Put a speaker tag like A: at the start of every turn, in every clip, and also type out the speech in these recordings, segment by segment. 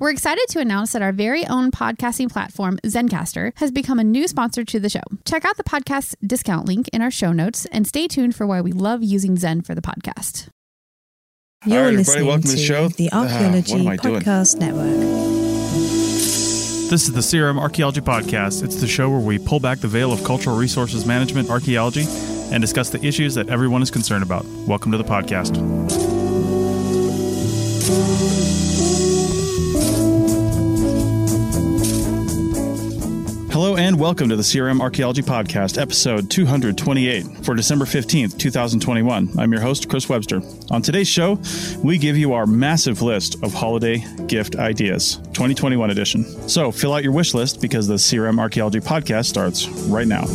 A: We're excited to announce that our very own podcasting platform, Zencastr, has become a new sponsor to the show. Check out the podcast discount link in our show notes and stay tuned for why we love using Zen for the podcast.
B: You're right, listening welcome to the, show. the Archaeology uh, Podcast doing? Network.
C: This is the CRM Archaeology Podcast. It's the show where we pull back the veil of cultural resources management archaeology and discuss the issues that everyone is concerned about. Welcome to the podcast. Hello and welcome to the CRM Archaeology Podcast, episode 228 for December 15th, 2021. I'm your host, Chris Webster. On today's show, we give you our massive list of holiday gift ideas, 2021 edition. So fill out your wish list because the CRM Archaeology Podcast starts right now.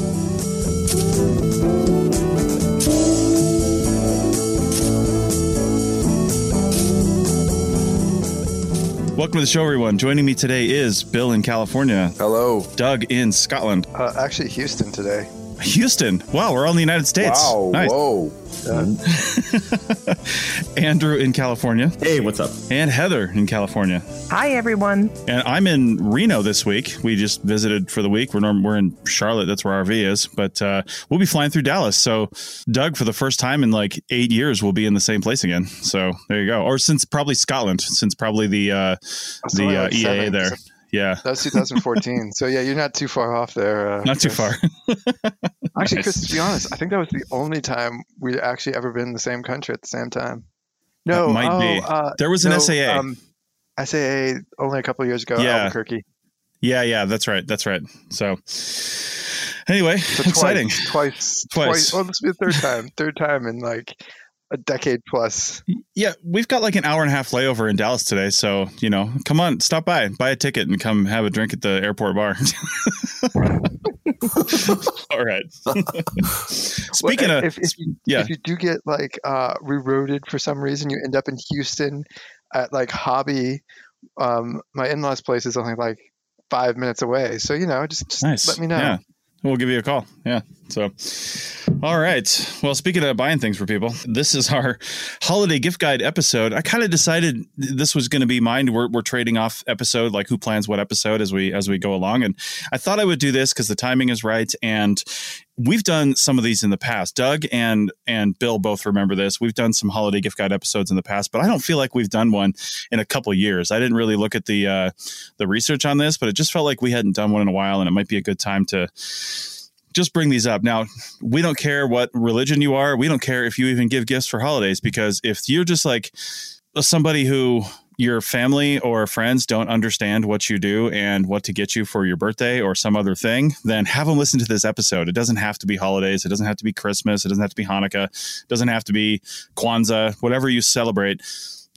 C: Welcome to the show, everyone. Joining me today is Bill in California.
D: Hello.
C: Doug in Scotland.
D: Uh, actually, Houston today.
C: Houston. Wow, we're all in the United States.
D: Wow.
C: Nice.
D: Whoa.
C: Andrew in California.
E: Hey, what's up?
C: And Heather in California.
F: Hi, everyone.
C: And I'm in Reno this week. We just visited for the week. We're norm- we're in Charlotte. That's where RV is. But uh, we'll be flying through Dallas. So Doug, for the first time in like eight years, we'll be in the same place again. So there you go. Or since probably Scotland, since probably the uh, the uh, EAA seven. there. Yeah,
D: that's 2014. so yeah, you're not too far off there.
C: Uh, not too far.
D: actually, nice. Chris, to be honest, I think that was the only time we'd actually ever been in the same country at the same time. No,
C: that might oh, be. Uh, there was an no, SAA. Um,
D: SAA only a couple years ago. Yeah. Albuquerque.
C: Yeah, yeah, that's right. That's right. So, anyway, so exciting.
D: Twice, twice, twice. Well, this will be the third time. Third time in like a decade plus.
C: Yeah, we've got like an hour and a half layover in Dallas today, so you know, come on, stop by, buy a ticket, and come have a drink at the airport bar. All right. Speaking well,
D: if,
C: of,
D: if you, yeah, if you do get like uh, rerouted for some reason, you end up in Houston at like Hobby. Um, my in-laws' place is only like five minutes away, so you know, just, just nice. let me know.
C: Yeah. We'll give you a call. Yeah. So, all right. Well, speaking of buying things for people, this is our holiday gift guide episode. I kind of decided this was going to be mine. We're, we're trading off episode, like who plans what episode as we as we go along. And I thought I would do this because the timing is right, and we've done some of these in the past. Doug and and Bill both remember this. We've done some holiday gift guide episodes in the past, but I don't feel like we've done one in a couple years. I didn't really look at the uh, the research on this, but it just felt like we hadn't done one in a while, and it might be a good time to just bring these up. Now, we don't care what religion you are. We don't care if you even give gifts for holidays because if you're just like somebody who your family or friends don't understand what you do and what to get you for your birthday or some other thing, then have them listen to this episode. It doesn't have to be holidays. It doesn't have to be Christmas. It doesn't have to be Hanukkah. It doesn't have to be Kwanzaa, whatever you celebrate.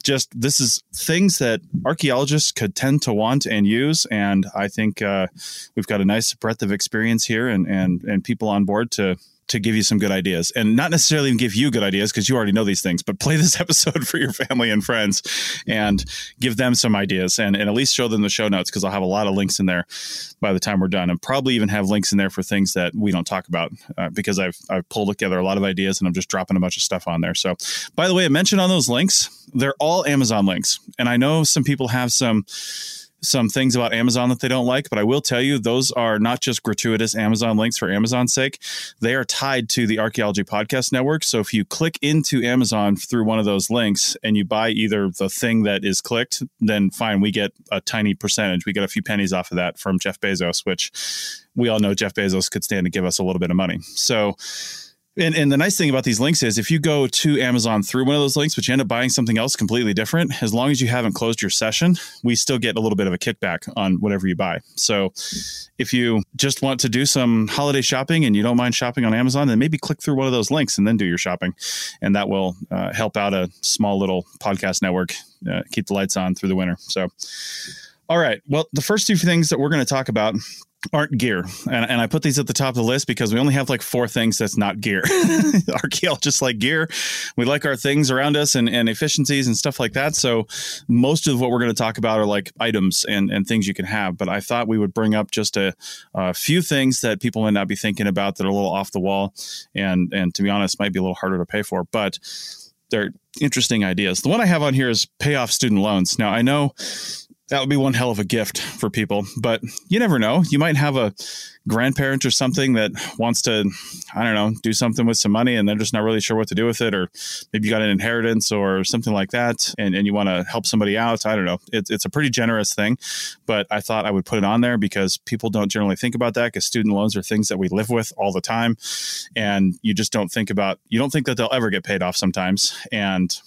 C: Just this is things that archaeologists could tend to want and use, and I think uh, we've got a nice breadth of experience here and and and people on board to to give you some good ideas and not necessarily give you good ideas because you already know these things, but play this episode for your family and friends and give them some ideas and, and at least show them the show notes because I'll have a lot of links in there by the time we're done and probably even have links in there for things that we don't talk about uh, because I've, I've pulled together a lot of ideas and I'm just dropping a bunch of stuff on there. So, by the way, I mentioned on those links, they're all Amazon links. And I know some people have some some things about Amazon that they don't like, but I will tell you those are not just gratuitous Amazon links for Amazon's sake. They are tied to the Archaeology Podcast Network. So if you click into Amazon through one of those links and you buy either the thing that is clicked, then fine, we get a tiny percentage. We get a few pennies off of that from Jeff Bezos, which we all know Jeff Bezos could stand to give us a little bit of money. So and, and the nice thing about these links is if you go to Amazon through one of those links, but you end up buying something else completely different, as long as you haven't closed your session, we still get a little bit of a kickback on whatever you buy. So if you just want to do some holiday shopping and you don't mind shopping on Amazon, then maybe click through one of those links and then do your shopping. And that will uh, help out a small little podcast network, uh, keep the lights on through the winter. So, All right. Well, the first two things that we're going to talk about aren't gear. And, and I put these at the top of the list because we only have like four things that's not gear. Archaeologists like gear. We like our things around us and, and efficiencies and stuff like that. So most of what we're going to talk about are like items and, and things you can have. But I thought we would bring up just a, a few things that people might not be thinking about that are a little off the wall and, and to be honest, might be a little harder to pay for. But they're interesting ideas. The one I have on here is pay off student loans. Now I know that would be one hell of a gift for people. But you never know. You might have a grandparent or something that wants to, I don't know, do something with some money and they're just not really sure what to do with it. Or maybe you got an inheritance or something like that and, and you want to help somebody out. I don't know. It's, it's a pretty generous thing. But I thought I would put it on there because people don't generally think about that because student loans are things that we live with all the time. And you just don't think about, you don't think that they'll ever get paid off sometimes. And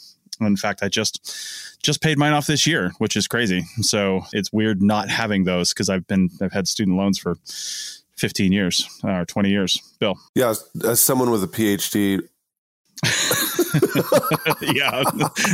C: in fact, I just just paid mine off this year, which is crazy. So it's weird not having those because I've been I've had student loans for 15 years or 20 years. Bill.
E: Yeah, as someone with a PhD,
C: yeah,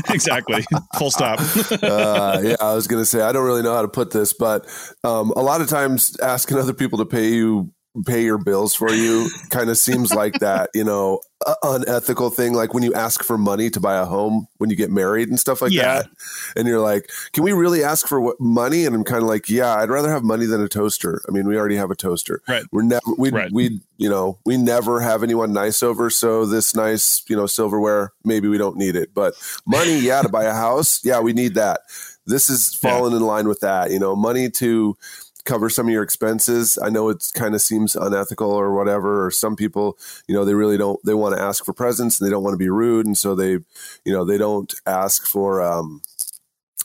C: exactly. Full stop.
E: uh, yeah, I was going to say I don't really know how to put this, but um, a lot of times asking other people to pay you pay your bills for you kind of seems like that, you know, unethical thing. Like when you ask for money to buy a home when you get married and stuff like yeah. that. And you're like, can we really ask for what money? And I'm kind of like, yeah, I'd rather have money than a toaster. I mean, we already have a toaster.
C: Right.
E: We're never, we, right. we, you know, we never have anyone nice over. So this nice, you know, silverware, maybe we don't need it, but money, yeah, to buy a house. Yeah, we need that. This is falling yeah. in line with that, you know, money to, cover some of your expenses. I know it kind of seems unethical or whatever, or some people, you know, they really don't, they want to ask for presents and they don't want to be rude. And so they, you know, they don't ask for, um,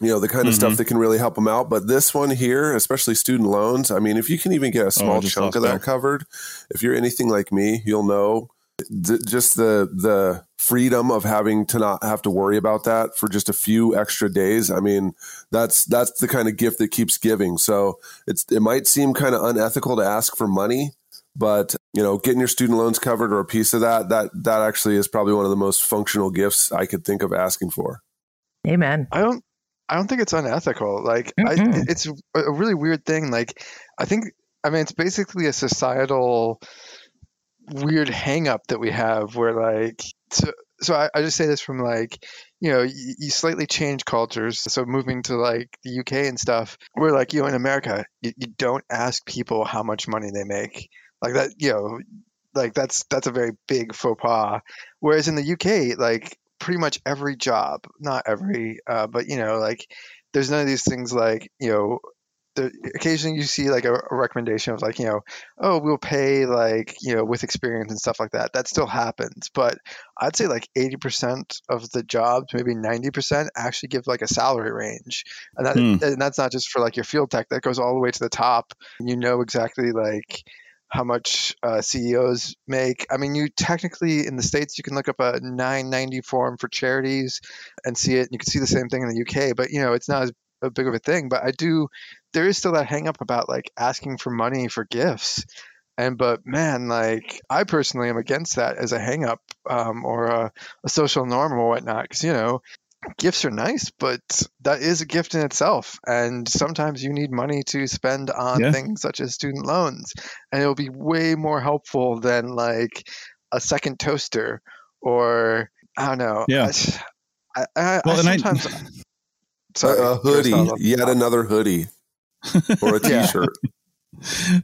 E: you know, the kind of mm-hmm. stuff that can really help them out. But this one here, especially student loans, I mean, if you can even get a oh, small oh, chunk of that, that covered, if you're anything like me, you'll know just the the freedom of having to not have to worry about that for just a few extra days. I mean that's that's the kind of gift that keeps giving. So it's it might seem kind of unethical to ask for money but you know getting your student loans covered or a piece of that that that actually is probably one of the most functional gifts i could think of asking for.
F: Amen.
D: I don't i don't think it's unethical. Like I, it's a really weird thing. Like i think i mean it's basically a societal weird hang up that we have where like so so I, I just say this from like you know you, you, slightly change cultures so moving to like the uk and stuff we're like you know in america you, you don't ask people how much money they make. Like that you know like that's that's a very big faux pas. Whereas in the uk like pretty much every job not every uh, but you know like there's none of these things like you know the, occasionally you see like a, a, recommendation of like you know oh we'll pay like you know with experience and stuff like that that still happens but i'd say like 80% of the jobs maybe 90% actually give like a salary range and that mm. and that's not just for like your field tech that goes all the way to the top you know exactly like how much uh, CEOs make. I mean, you technically in the states you can look up a 990 form for charities and see it. And You can see the same thing in the UK, but you know it's not as a big of a thing. But I do there is still that hang up about like asking for money for gifts. And but man, like I personally am against that as a hang up um, or a, a social norm or whatnot. Because you know, gifts are nice, but that is a gift in itself. And sometimes you need money to spend on yeah. things such as student loans. And it'll be way more helpful than like a second toaster or I don't know.
C: Yeah.
D: I, I, well, I sometimes. I,
E: sorry, a hoodie, yet another hoodie or a t-shirt.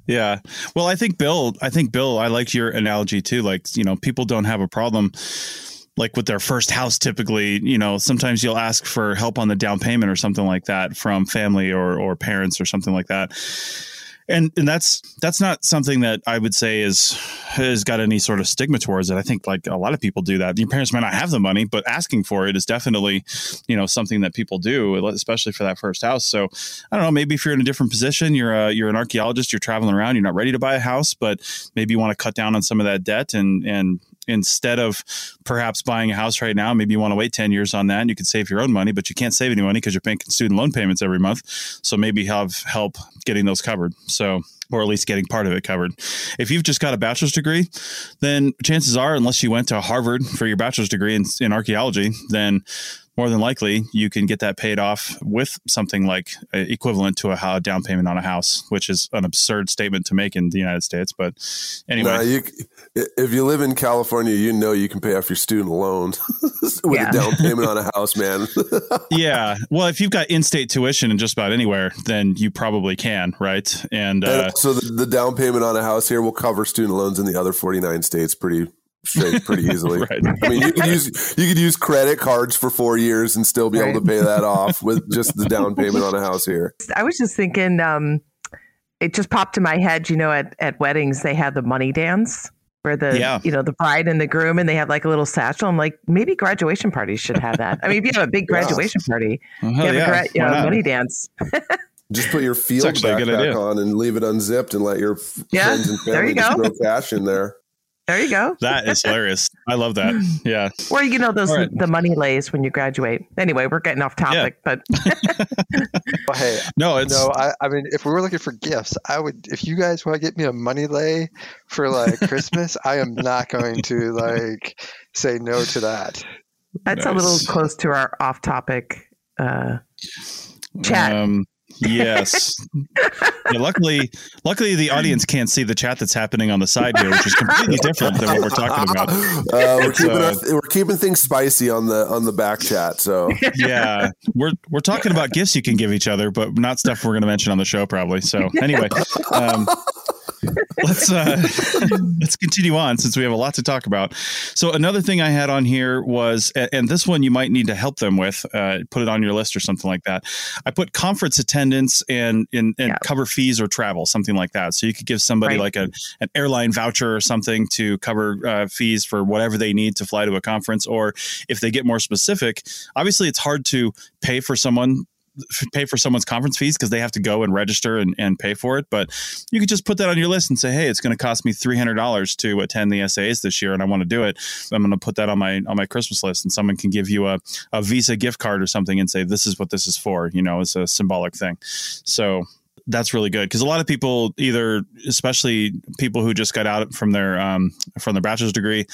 C: yeah. Well, I think Bill, I think Bill, I like your analogy too. Like, you know, people don't have a problem like with their first house typically, you know, sometimes you'll ask for help on the down payment or something like that from family or or parents or something like that and and that's that's not something that I would say is has got any sort of stigma towards it. I think like a lot of people do that. Your parents might not have the money, but asking for it is definitely you know something that people do, especially for that first house. So I don't know. Maybe if you're in a different position, you're a, you're an archaeologist, you're traveling around, you're not ready to buy a house, but maybe you want to cut down on some of that debt and and instead of perhaps buying a house right now, maybe you want to wait 10 years on that and you can save your own money, but you can't save any money because you're paying student loan payments every month. So maybe have help getting those covered. So, or at least getting part of it covered. If you've just got a bachelor's degree, then chances are, unless you went to Harvard for your bachelor's degree in, in archaeology, then more than likely you can get that paid off with something like uh, equivalent to a down payment on a house, which is an absurd statement to make in the United States. But anyway, nah,
E: you, if you live in California, you know you can pay off your student loans with yeah. a down payment on a house, man.
C: yeah. Well, if you've got in-state tuition in just about anywhere, then you probably can, right? And, uh,
E: and so the, the down payment on a house here will cover student loans in the other 49 states pretty straight pretty easily. right. I mean, you could use you could use credit cards for four years and still be right. able to pay that off with just the down payment on a house here.
F: I was just thinking, um, it just popped in my head. You know, at at weddings they have the money dance where the yeah. you know the bride and the groom and they have like a little satchel. I'm like, maybe graduation parties should have that. I mean, if you have a big graduation yeah. party, well, you have yeah. a gra- you know, money dance.
E: Just put your field backpack on and leave it unzipped and let your yeah, friends and family just throw cash in there.
F: There you go.
C: That is hilarious. I love that. Yeah.
F: Or you know those right. the money lays when you graduate. Anyway, we're getting off topic, yeah. but
D: well, hey, no, it's no. I, I mean, if we were looking for gifts, I would. If you guys want to get me a money lay for like Christmas, I am not going to like say no to that.
F: That's nice. a little close to our off topic uh, chat. Um,
C: Yes. yeah, luckily, luckily the audience can't see the chat that's happening on the side here, which is completely different than what we're talking about. Uh,
E: we're, keeping uh, we're keeping things spicy on the on the back chat. So
C: yeah, we're we're talking about gifts you can give each other, but not stuff we're going to mention on the show probably. So anyway. Um, let's uh, let's continue on since we have a lot to talk about. So another thing I had on here was, and this one you might need to help them with. Uh, put it on your list or something like that. I put conference attendance and and, and yeah. cover fees or travel, something like that. So you could give somebody right. like a an airline voucher or something to cover uh, fees for whatever they need to fly to a conference, or if they get more specific, obviously it's hard to pay for someone pay for someone's conference fees because they have to go and register and, and pay for it. But you could just put that on your list and say, hey, it's going to cost me three hundred dollars to attend the SAs this year, and I want to do it. I'm going to put that on my on my Christmas list, and someone can give you a, a Visa gift card or something and say, this is what this is for. You know, it's a symbolic thing. So that's really good because a lot of people either especially people who just got out from their um, from their bachelor's degree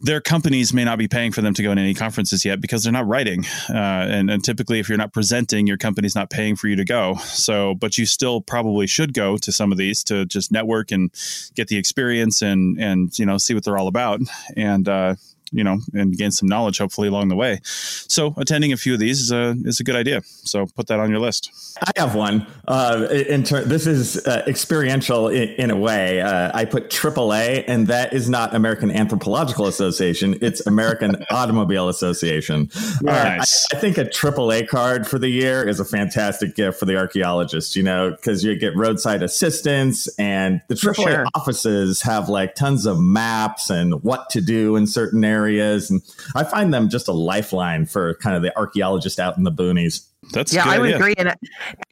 C: their companies may not be paying for them to go to any conferences yet because they're not writing. Uh, and, and, typically, if you're not presenting, your company's not paying for you to go. So, but you still probably should go to some of these to just network and get the experience and and you know see what they're all about. And uh, you know, and gain some knowledge hopefully along the way. So attending a few of these is a is a good idea. So put that on your list.
G: I have one. Uh, in ter- this is uh, experiential in, in, a way. Uh, I put AAA, and that is not American Anthropological Association. It's American Automobile Association. Nice. I, I, think a AAA card for the year is a fantastic gift for the archaeologist. You know, because you get roadside assistance, and the AAA sure. offices have like tons of maps and what to do in certain areas areas. And I find them just a lifeline for kind of the archaeologist out in the boonies.
C: That's
F: yeah, I would
C: idea.
F: agree. And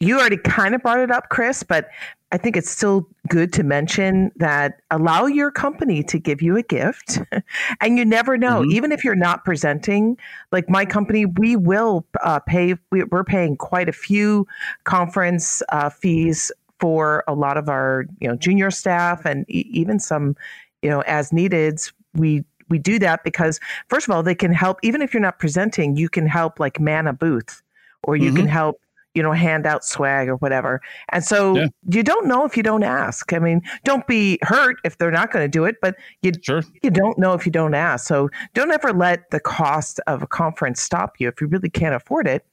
F: you already kind of brought it up, Chris, but I think it's still good to mention that allow your company to give you a gift. and you never know, mm-hmm. even if you're not presenting, like my company, we will uh, pay, we, are paying quite a few conference uh, fees for a lot of our, you know, junior staff and e- even some, you know, as needed. We we do that because first of all they can help even if you're not presenting you can help like man a booth or you mm-hmm. can help you know hand out swag or whatever. And so yeah. you don't know if you don't ask. I mean don't be hurt if they're not going to do it but you sure. you don't know if you don't ask. So don't ever let the cost of a conference stop you. If you really can't afford it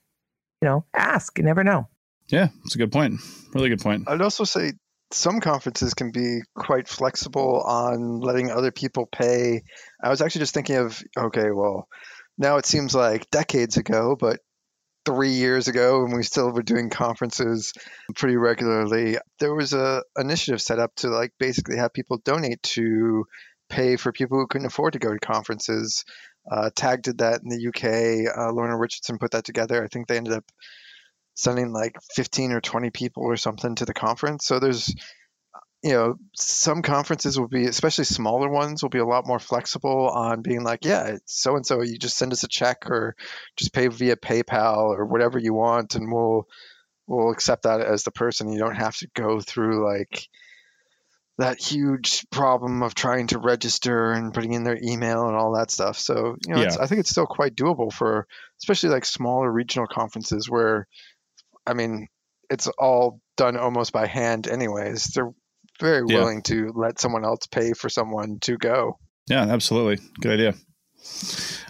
F: you know ask. You never know.
C: Yeah it's a good point. Really good point.
D: I'd also say some conferences can be quite flexible on letting other people pay. I was actually just thinking of okay, well, now it seems like decades ago, but three years ago when we still were doing conferences pretty regularly, there was a initiative set up to like basically have people donate to pay for people who couldn't afford to go to conferences. Uh, TAG did that in the UK. Uh, Lorna Richardson put that together. I think they ended up sending like 15 or 20 people or something to the conference. So there's, you know, some conferences will be, especially smaller ones, will be a lot more flexible on being like, yeah, so and so, you just send us a check or just pay via PayPal or whatever you want, and we'll we'll accept that as the person. You don't have to go through like that huge problem of trying to register and putting in their email and all that stuff. So, you know, yeah. I think it's still quite doable for especially like smaller regional conferences where, I mean, it's all done almost by hand anyways. They're very willing yeah. to let someone else pay for someone to go.
C: Yeah, absolutely. Good idea.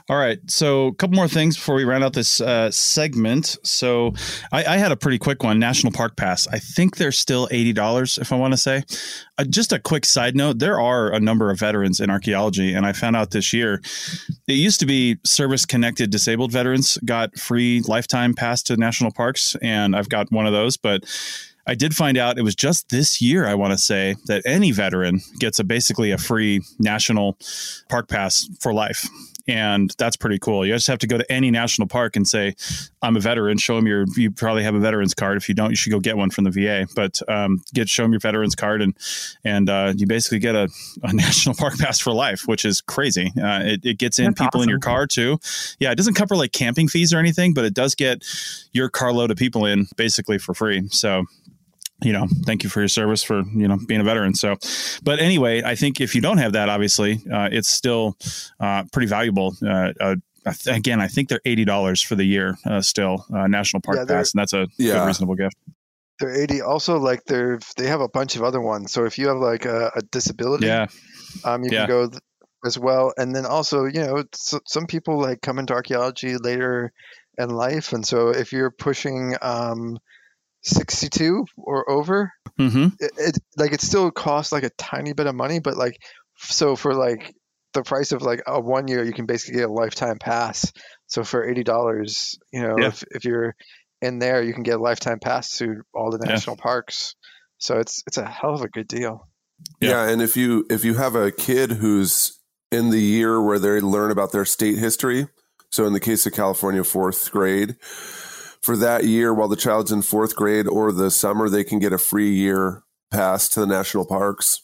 C: All right. So, a couple more things before we round out this uh, segment. So, I, I, had a pretty quick one National Park Pass. I think they're still $80, if I want to say. Uh, just a quick side note there are a number of veterans in archaeology, and I found out this year it used to be service connected disabled veterans got free lifetime pass to national parks, and I've got one of those, but I did find out it was just this year, I want to say, that any veteran gets a basically a free national park pass for life and that's pretty cool. You just have to go to any national park and say, "I'm a veteran." Show them your. You probably have a veterans card. If you don't, you should go get one from the VA. But um, get show them your veterans card, and and uh, you basically get a, a, national park pass for life, which is crazy. Uh, it, it, gets in that's people awesome. in your car too. Yeah, it doesn't cover like camping fees or anything, but it does get your carload of people in basically for free. So you know, thank you for your service for, you know, being a veteran. So, but anyway, I think if you don't have that, obviously, uh, it's still uh, pretty valuable. Uh, uh again, I think they're $80 for the year uh, still, uh, National Park yeah, Pass, and that's a yeah. good, reasonable gift.
D: They're 80. Also, like they're, they have a bunch of other ones. So if you have like a, a disability,
C: yeah.
D: um, you yeah. can go th- as well. And then also, you know, some people like come into archaeology later in life. And so if you're pushing, um, 62 or over
C: mm-hmm.
D: it, it, like it still costs like a tiny bit of money but like so for like the price of like a one year you can basically get a lifetime pass so for $80 you know yeah. if, if you're in there you can get a lifetime pass to all the national yeah. parks so it's it's a hell of a good deal
E: yeah. yeah and if you if you have a kid who's in the year where they learn about their state history so in the case of california fourth grade for that year while the child's in fourth grade or the summer, they can get a free year pass to the national parks.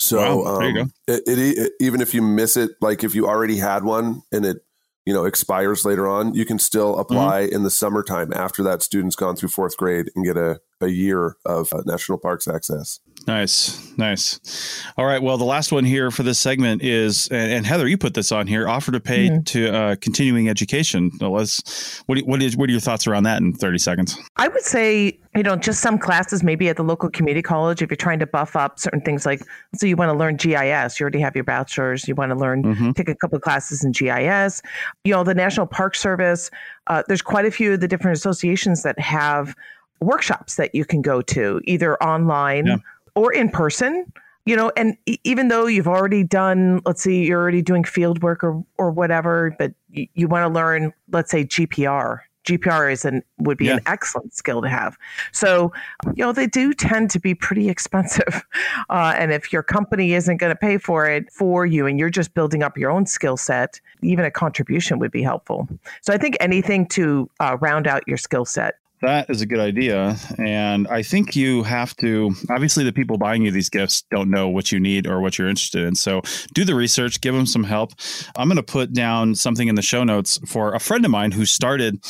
E: So wow, um, it, it, it, even if you miss it, like if you already had one and it you know expires later on, you can still mm-hmm. apply mm-hmm. in the summertime after that student's gone through fourth grade and get a, a year of uh, national parks access.
C: Nice, nice. All right. Well, the last one here for this segment is, and, and Heather, you put this on here: offer to pay mm-hmm. to uh, continuing education. let's. What what is what are your thoughts around that in thirty seconds?
F: I would say you know just some classes maybe at the local community college if you're trying to buff up certain things like so you want to learn GIS, you already have your bachelor's, you want to learn mm-hmm. take a couple of classes in GIS. You know the National Park Service. Uh, there's quite a few of the different associations that have workshops that you can go to either online. Yeah or in person you know and even though you've already done let's say you're already doing field work or or whatever but you, you want to learn let's say gpr gpr is an would be yeah. an excellent skill to have. So you know they do tend to be pretty expensive uh, and if your company isn't going to pay for it for you and you're just building up your own skill set even a contribution would be helpful. So i think anything to uh, round out your skill set
C: that is a good idea. And I think you have to, obviously, the people buying you these gifts don't know what you need or what you're interested in. So do the research, give them some help. I'm going to put down something in the show notes for a friend of mine who started,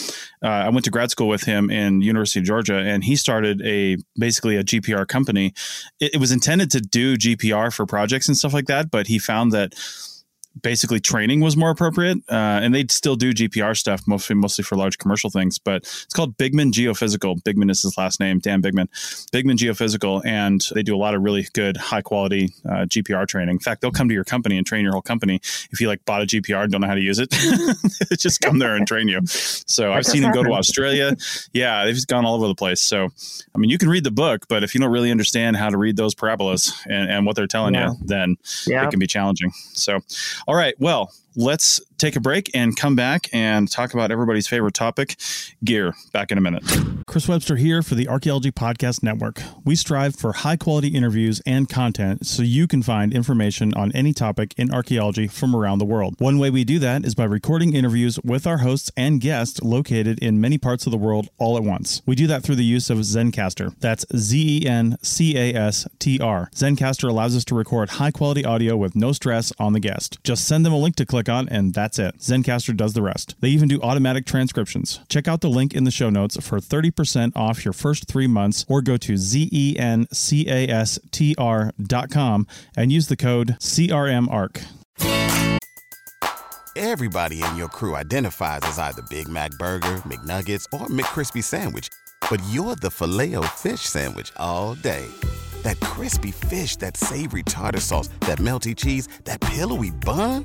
C: uh, I went to grad school with him in University of Georgia, and he started a basically a GPR company. It, it was intended to do GPR for projects and stuff like that, but he found that basically training was more appropriate. Uh, and they'd still do GPR stuff, mostly mostly for large commercial things. But it's called Bigman Geophysical. Bigman is his last name, Dan Bigman. Bigman Geophysical, and they do a lot of really good, high quality uh, GPR training. In fact, they'll come to your company and train your whole company if you like bought a GPR and don't know how to use it. just come there and train you. So I've seen them go to Australia. Yeah, they've gone all over the place. So I mean, you can read the book, but if you don't really understand how to read those parabolas and, and what they're telling yeah. you, then yeah. it can be challenging. So all right. Well, let's take a break and come back and talk about everybody's favorite topic gear. Back in a minute. Chris Webster here for the Archaeology Podcast Network. We strive for high quality interviews and content so you can find information on any topic in archaeology from around the world. One way we do that is by recording interviews with our hosts and guests located in many parts of the world all at once. We do that through the use of Zencastr. That's Z E N C A S T R. Zencastr allows us to record high quality audio with no stress on the guest. Just send them a link to click
H: and that's it. Zencastr does the rest. They even do automatic transcriptions. Check out the link in the show notes for 30% off your first three months or go to zencastr.com and use the code CRMARC.
I: Everybody in your crew identifies as either Big Mac Burger, McNuggets, or McCrispy Sandwich, but you're the filet fish Sandwich all day that crispy fish, that savory tartar sauce, that melty cheese, that pillowy bun.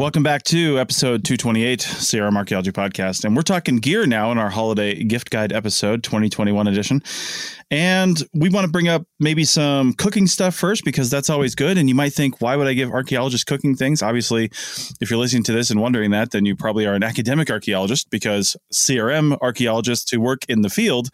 C: Welcome back to episode 228, CRM Archaeology Podcast. And we're talking gear now in our holiday gift guide episode, 2021 edition. And we want to bring up maybe some cooking stuff first because that's always good. And you might think, why would I give archaeologists cooking things? Obviously, if you're listening to this and wondering that, then you probably are an academic archaeologist because CRM archaeologists who work in the field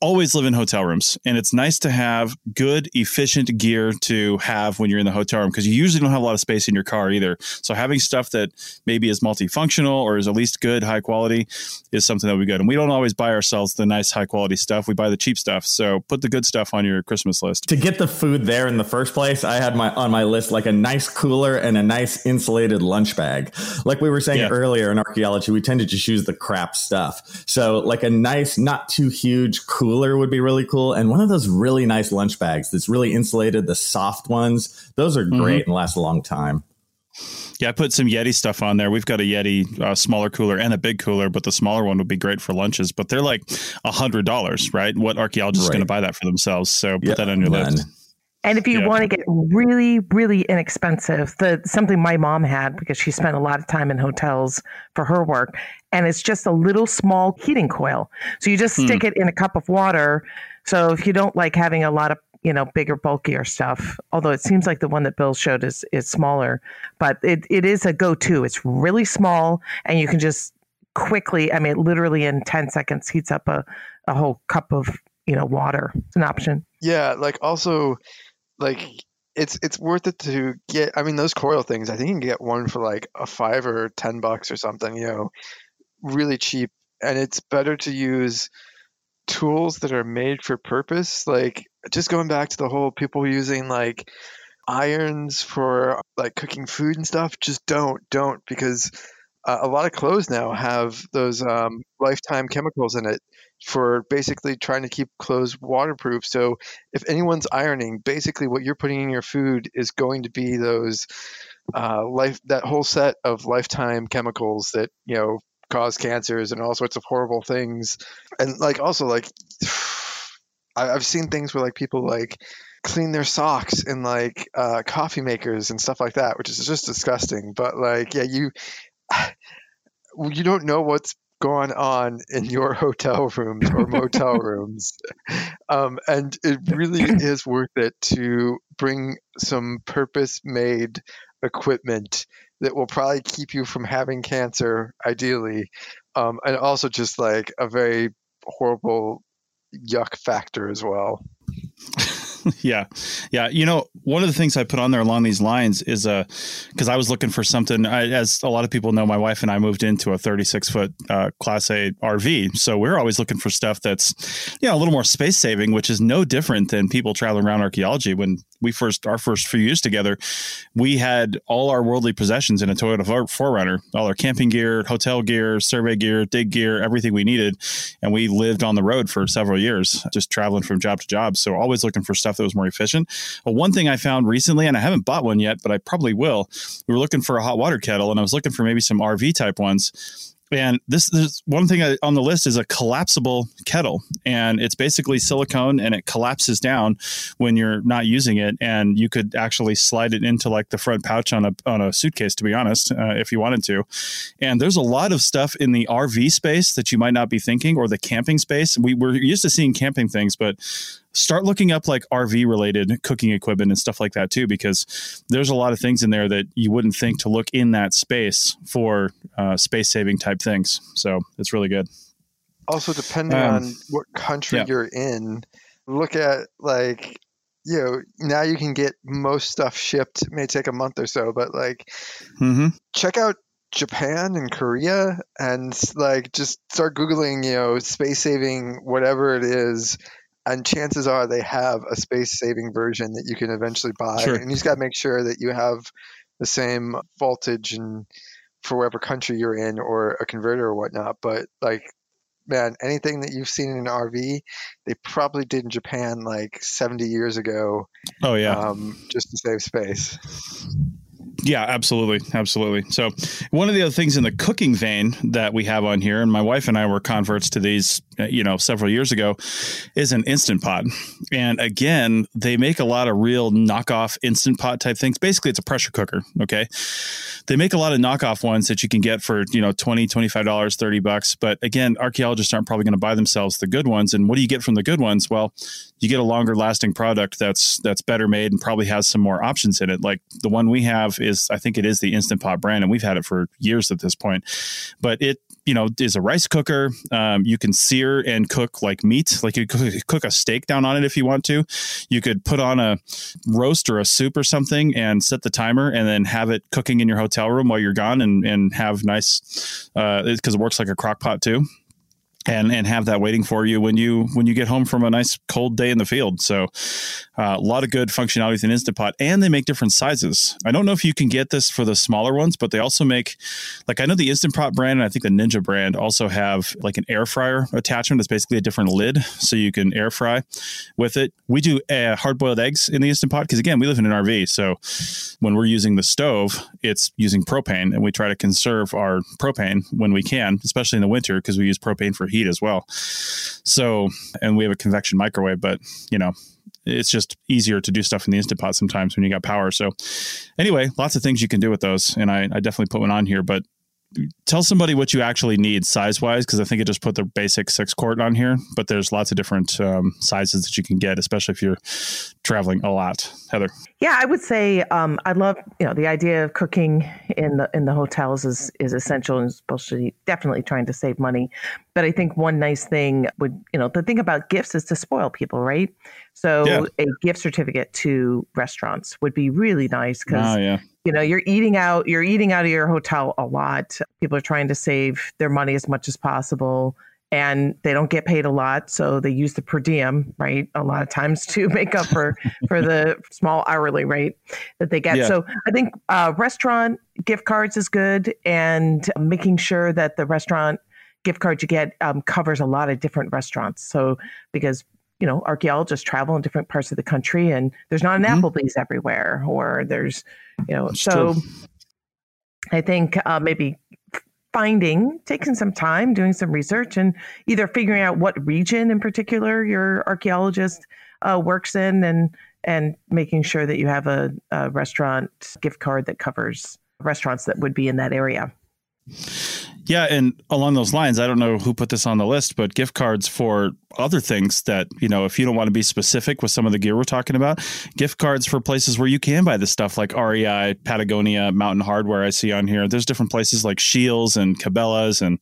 C: always live in hotel rooms and it's nice to have good efficient gear to have when you're in the hotel room because you usually don't have a lot of space in your car either. So having stuff that maybe is multifunctional or is at least good high quality is something that we good. And we don't always buy ourselves the nice high quality stuff. We buy the cheap stuff. So put the good stuff on your christmas list.
G: To get the food there in the first place i had my on my list like a nice cooler and a nice insulated lunch bag. Like we were saying yeah. earlier in archaeology we tend to just use the crap stuff. So like a nice not too huge cooler cooler would be really cool. And one of those really nice lunch bags that's really insulated, the soft ones, those are great mm-hmm. and last a long time.
C: Yeah, I put some Yeti stuff on there. We've got a Yeti uh, smaller cooler and a big cooler, but the smaller one would be great for lunches. But they're like a hundred dollars, right? What archaeologist right. is going to buy that for themselves? So put that on your none. list.
F: And if you yeah. want to get really, really inexpensive, the something my mom had because she spent a lot of time in hotels for her work, and it's just a little small heating coil. So you just hmm. stick it in a cup of water. So if you don't like having a lot of you know bigger, bulkier stuff, although it seems like the one that Bill showed is is smaller, but it, it is a go to. It's really small, and you can just quickly. I mean, literally in ten seconds, heats up a a whole cup of you know water. It's an option.
D: Yeah, like also like it's it's worth it to get. I mean, those coil things. I think you can get one for like a five or ten bucks or something. You know, really cheap, and it's better to use tools that are made for purpose. Like just going back to the whole people using like irons for like cooking food and stuff. Just don't don't because uh, a lot of clothes now have those um, lifetime chemicals in it for basically trying to keep clothes waterproof. So if anyone's ironing, basically what you're putting in your food is going to be those uh, life that whole set of lifetime chemicals that you know cause cancers and all sorts of horrible things. And like also like I've seen things where like people like clean their socks in like uh, coffee makers and stuff like that, which is just disgusting. But like, yeah, you you don't know what's going on in your hotel rooms or motel rooms. Um, and it really is worth it to bring some purpose made equipment that will probably keep you from having cancer, ideally. Um, and also just like a very horrible yuck factor as well.
C: yeah. Yeah. You know, one of the things I put on there along these lines is uh because I was looking for something. I, as a lot of people know, my wife and I moved into a 36 foot uh, Class A RV, so we're always looking for stuff that's, you know, a little more space saving, which is no different than people traveling around archaeology. When we first our first few years together, we had all our worldly possessions in a Toyota 4Runner, all our camping gear, hotel gear, survey gear, dig gear, everything we needed, and we lived on the road for several years, just traveling from job to job. So always looking for stuff that was more efficient. But one thing I found recently, and I haven't bought one yet, but I probably will. We were looking for a hot water kettle, and I was looking for maybe some RV type ones and this is one thing on the list is a collapsible kettle, and it's basically silicone and it collapses down when you're not using it, and you could actually slide it into like the front pouch on a on a suitcase, to be honest, uh, if you wanted to. And there's a lot of stuff in the RV space that you might not be thinking, or the camping space. We we're used to seeing camping things, but start looking up like RV related cooking equipment and stuff like that too, because there's a lot of things in there that you wouldn't think to look in that space for uh, space saving type things. So it's really good.
D: Also, depending um, on what country yeah. you're in, look at like you know now you can get most stuff shipped. It may take a month or so, but like mm-hmm. check out Japan and Korea and like just start googling you know space saving whatever it is and chances are they have a space saving version that you can eventually buy. Sure. and you just got to make sure that you have the same voltage and for whatever country you're in or a converter or whatnot. But like man anything that you've seen in an rv they probably did in japan like 70 years ago
C: oh yeah.
D: um, just to save space
C: yeah, absolutely, absolutely. So, one of the other things in the cooking vein that we have on here, and my wife and I were converts to these, uh, you know, several years ago, is an instant pot. And again, they make a lot of real knockoff instant pot type things. Basically, it's a pressure cooker. Okay, they make a lot of knockoff ones that you can get for you know 20 25 dollars 30 bucks but again archaeologists aren't probably going to buy themselves the good ones and what do you get from the good ones well you get a longer lasting product that's that's better made and probably has some more options in it like the one we have is i think it is the instant pot brand and we've had it for years at this point. But it you know is a rice cooker. Um, you can sear and cook like meat. Like you could cook a steak down on it if you want to. You could put on a roast or a soup or something and set the timer and then have it cooking in your hotel room while you're gone and, and have nice because uh, it works like a crock pot too and and have that waiting for you when you when you get home from a nice cold day in the field. So uh, a lot of good functionality with an Instant Pot, and they make different sizes. I don't know if you can get this for the smaller ones, but they also make like I know the Instant Pot brand and I think the Ninja brand also have like an air fryer attachment. It's basically a different lid, so you can air fry with it. We do uh, hard boiled eggs in the Instant Pot because again we live in an RV, so when we're using the stove, it's using propane, and we try to conserve our propane when we can, especially in the winter because we use propane for heat as well. So, and we have a convection microwave, but you know, it's just easier to do stuff in the instant pot sometimes when you got power. So, anyway, lots of things you can do with those, and I, I definitely put one on here. But tell somebody what you actually need size wise because I think it just put the basic six quart on here, but there's lots of different um, sizes that you can get, especially if you're traveling a lot. Heather,
F: yeah, I would say um, I love you know the idea of cooking in the in the hotels is is essential and especially definitely trying to save money. But I think one nice thing would you know the thing about gifts is to spoil people, right? So yeah. a gift certificate to restaurants would be really nice because oh, yeah you know you're eating out you're eating out of your hotel a lot people are trying to save their money as much as possible and they don't get paid a lot so they use the per diem right a lot of times to make up for for the small hourly rate that they get yeah. so i think uh, restaurant gift cards is good and making sure that the restaurant gift card you get um, covers a lot of different restaurants so because you know, archaeologists travel in different parts of the country and there's not an mm-hmm. Applebee's everywhere or there's, you know, so true. I think uh, maybe finding, taking some time, doing some research and either figuring out what region in particular your archaeologist uh, works in and, and making sure that you have a, a restaurant gift card that covers restaurants that would be in that area.
C: Yeah, and along those lines, I don't know who put this on the list, but gift cards for other things that, you know, if you don't want to be specific with some of the gear we're talking about, gift cards for places where you can buy this stuff like REI, Patagonia, Mountain Hardwear I see on here. There's different places like Scheels and Cabela's and,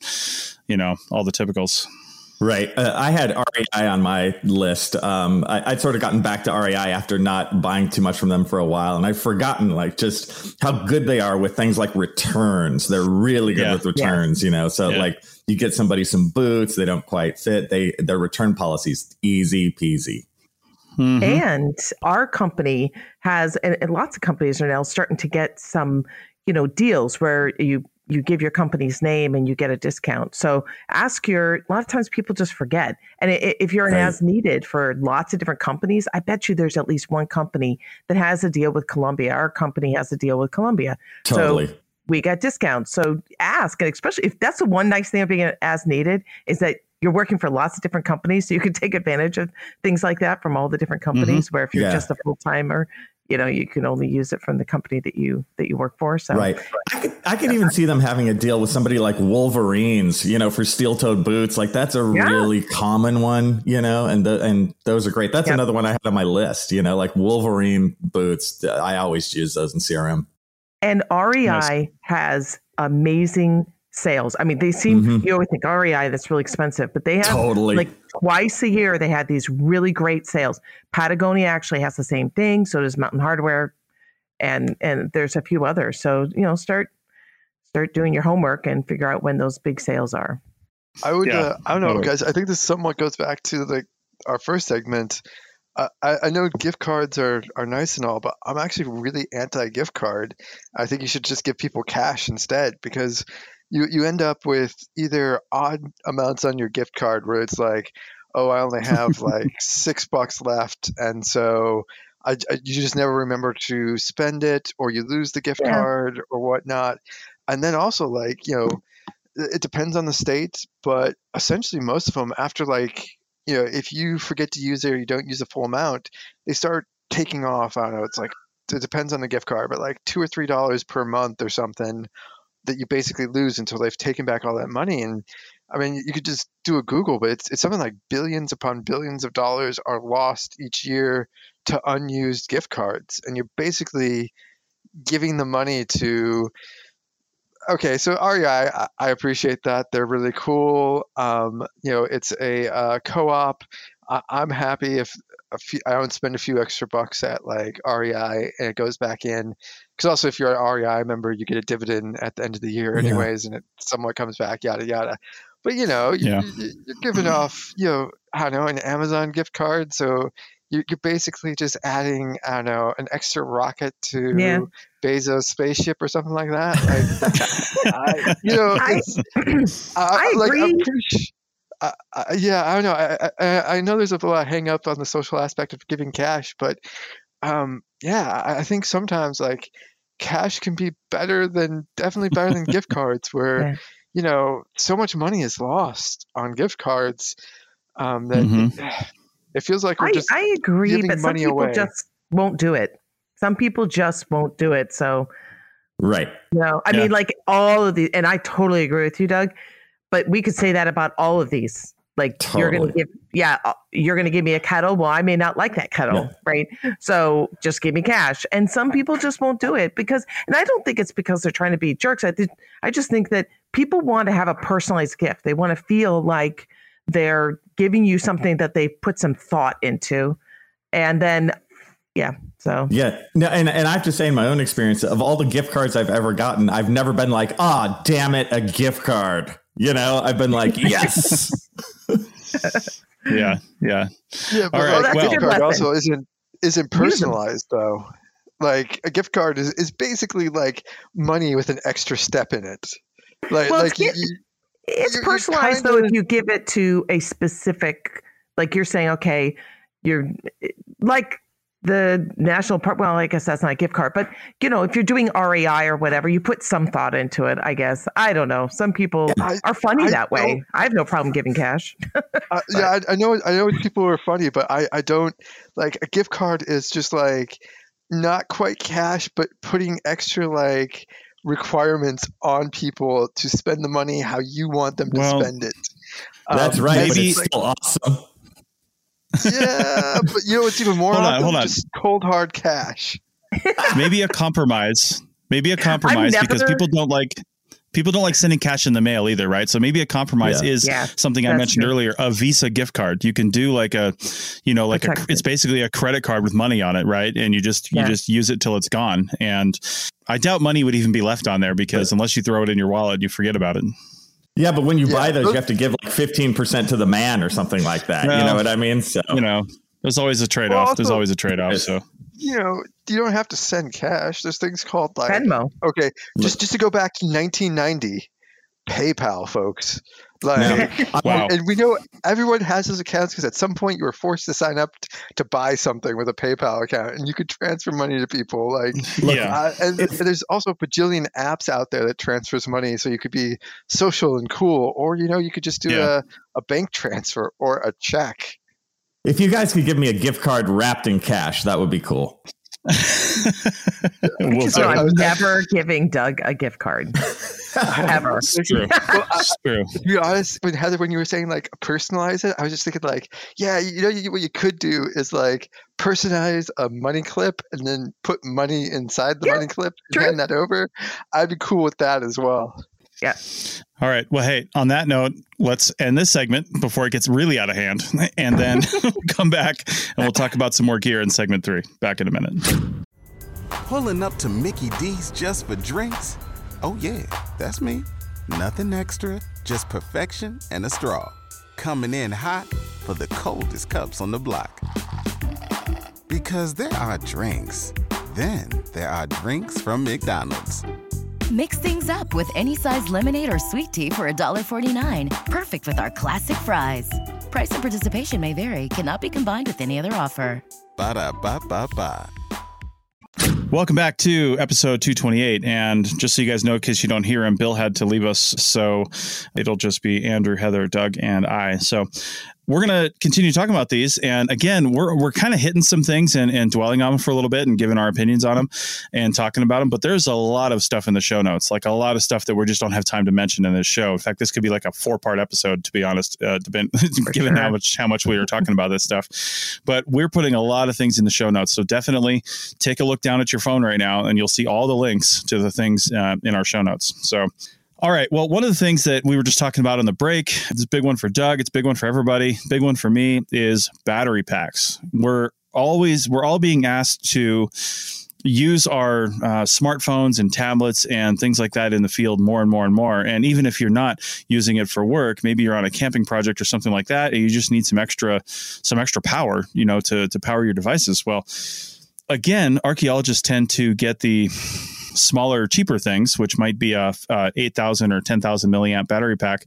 C: you know, all the typicals.
G: Right. Uh, I had REI on my list. Um, I, would sort of gotten back to REI after not buying too much from them for a while, and I've forgotten like just how good they are with things like returns. They're really good yeah. with returns, yeah. you know. So yeah. like you get somebody some boots, they don't quite fit. They their return policies easy peasy.
F: Mm-hmm. And our company has, and, and lots of companies are now starting to get some, you know, deals where you you give your company's name and you get a discount. So ask your, a lot of times people just forget. And if you're an right. as needed for lots of different companies, I bet you there's at least one company that has a deal with Columbia. Our company has a deal with Columbia.
G: Totally.
F: So we get discounts. So ask, and especially if that's the one nice thing of being as needed is that you're working for lots of different companies, so you can take advantage of things like that from all the different mm-hmm. companies. Mm-hmm. Where if you're yeah. just a full timer, you know you can only use it from the company that you that you work for so.
G: Right. I could i could even see them having a deal with somebody like wolverines you know for steel-toed boots. Like that's a yeah. really common one you know and the, and those are great. That's another one i had on my list you know like wolverine boots. I always use those in crm
F: and rei nice. has amazing sales. I mean, they seem mm-hmm. you always think REI that's really expensive, but they have totally like twice a year they had these really great sales. Patagonia actually has the same thing, so does Mountain Hardwear, and and there's a few others. So you know, start start doing your homework and figure out when those big sales are.
D: I would. Yeah, uh, I don't know, totally. guys. I think this somewhat goes back to like our first segment. Uh, I, I know gift cards are, are nice and all, but I'm actually really anti gift card. I think you should just give people cash instead because you you end up with either odd amounts on your gift card where it's like, oh, I only have like six bucks left, and so I, I, you just never remember to spend it, or you lose the gift yeah. card or whatnot. And then also like you know, it depends on the state, but essentially most of them after like you know if you forget to use it or you don't use the full amount, they start taking off. I don't know. It's like it depends on the gift card, but like two or three dollars per month or something that you basically lose until they've taken back all that money. And I mean, you could just do a Google, but it's, it's something like billions upon billions of dollars are lost each year to unused gift cards. And you're basically giving the money to. Okay, so REI, I, I appreciate that. They're really cool. Um, you know, it's a uh, co-op. I, I'm happy if a few, I don't spend a few extra bucks at like REI and it goes back in because also if you're an REI member, you get a dividend at the end of the year anyways, yeah. and it somewhat comes back, yada yada. But you know, you, yeah. you're giving off, you know, I don't know, an Amazon gift card, so you're basically just adding, I don't know, an extra rocket to yeah. Bezos' spaceship or something like that. Like, I, you know,
F: I, uh, I, I agree.
D: Like, yeah, I don't know. I, I, I know there's a lot of hang up on the social aspect of giving cash, but um, yeah, I think sometimes like cash can be better than definitely better than gift cards where yeah. you know so much money is lost on gift cards um, that mm-hmm. it, it, feels like we're just
F: I, I agree, but some people away. just won't do it. Some people just won't do it. So
G: right,
F: you know, I yeah. mean, like all of the, and I totally agree with you, Doug. But we could say that about all of these. Like totally. you're going to give, yeah, uh, you're to give me a kettle. Well, I may not like that kettle, yeah. right? So just give me cash. And some people just won't do it because, and I don't think it's because they're trying to be jerks. I th- I just think that people want to have a personalized gift. They want to feel like they're giving you something that they put some thought into, and then yeah so
G: yeah no, and, and i have to say in my own experience of all the gift cards i've ever gotten i've never been like ah oh, damn it a gift card you know i've been like yes
C: yeah, yeah.
D: Yeah, but All right, well, gift card also isn't isn't personalized though. Like a gift card is, is basically like money with an extra step in it. Like well, like
F: it's, you, it's personalized you're though if you give it to a specific like you're saying okay you're like the national park. Well, I guess that's not a gift card, but you know, if you're doing REI or whatever, you put some thought into it. I guess I don't know. Some people I, are funny I that way. I have no problem giving cash.
D: uh, yeah, I, I, know. I know people are funny, but I I don't like a gift card is just like not quite cash, but putting extra like requirements on people to spend the money how you want them to
G: well,
D: spend it.
G: That's um, right, but it's still awesome
D: yeah, but you know what's even more hold on, hold on. just cold hard cash.
C: Maybe a compromise. Maybe a compromise never... because people don't like people don't like sending cash in the mail either, right? So maybe a compromise yeah. is yeah, something I mentioned true. earlier, a Visa gift card. You can do like a, you know, like a, it's basically a credit card with money on it, right? And you just yeah. you just use it till it's gone. And I doubt money would even be left on there because unless you throw it in your wallet, you forget about it.
G: Yeah, but when you yeah, buy those, you have to give like fifteen percent to the man or something like that. Well, you know what I mean? So
C: you know, there's always a trade off. Well, there's always a trade off. So
D: you know, you don't have to send cash. There's things called like
F: Venmo.
D: Okay, just just to go back to 1990, PayPal, folks. Like, no. wow. and we know everyone has those accounts because at some point you were forced to sign up t- to buy something with a PayPal account, and you could transfer money to people. Like, yeah, uh, and, and, there's also a bajillion apps out there that transfers money, so you could be social and cool, or you know, you could just do yeah. a, a bank transfer or a check.
G: If you guys could give me a gift card wrapped in cash, that would be cool.
F: we'll so I'm never giving Doug a gift card. Ever.
D: It's true. well, uh, true. To be honest, when Heather, when you were saying like personalize it, I was just thinking like, yeah, you know, you, what you could do is like personalize a money clip and then put money inside the yeah, money clip and true. hand that over. I'd be cool with that as well.
F: Yeah.
C: All right. Well, hey, on that note, let's end this segment before it gets really out of hand. And then come back and we'll talk about some more gear in segment three. Back in a minute.
I: Pulling up to Mickey D's just for drinks? Oh, yeah, that's me. Nothing extra, just perfection and a straw. Coming in hot for the coldest cups on the block. Because there are drinks, then there are drinks from McDonald's.
J: Mix things up with any size lemonade or sweet tea for $1.49. Perfect with our classic fries. Price and participation may vary, cannot be combined with any other offer.
I: Ba da ba ba ba.
C: Welcome back to episode 228. And just so you guys know, in case you don't hear him, Bill had to leave us. So it'll just be Andrew, Heather, Doug, and I. So we're going to continue talking about these. And again, we're, we're kind of hitting some things and, and dwelling on them for a little bit and giving our opinions on them and talking about them. But there's a lot of stuff in the show notes, like a lot of stuff that we just don't have time to mention in this show. In fact, this could be like a four part episode, to be honest, uh, given sure. how much, how much we are talking about this stuff. But we're putting a lot of things in the show notes. So definitely take a look down at your phone right now and you'll see all the links to the things uh, in our show notes. So all right. Well, one of the things that we were just talking about on the break, it's a big one for Doug, it's a big one for everybody. Big one for me is battery packs. We're always we're all being asked to use our uh, smartphones and tablets and things like that in the field more and more and more. And even if you're not using it for work, maybe you're on a camping project or something like that, and you just need some extra some extra power, you know, to to power your devices. Well, again, archaeologists tend to get the smaller, cheaper things, which might be a, a 8,000 or 10,000 milliamp battery pack,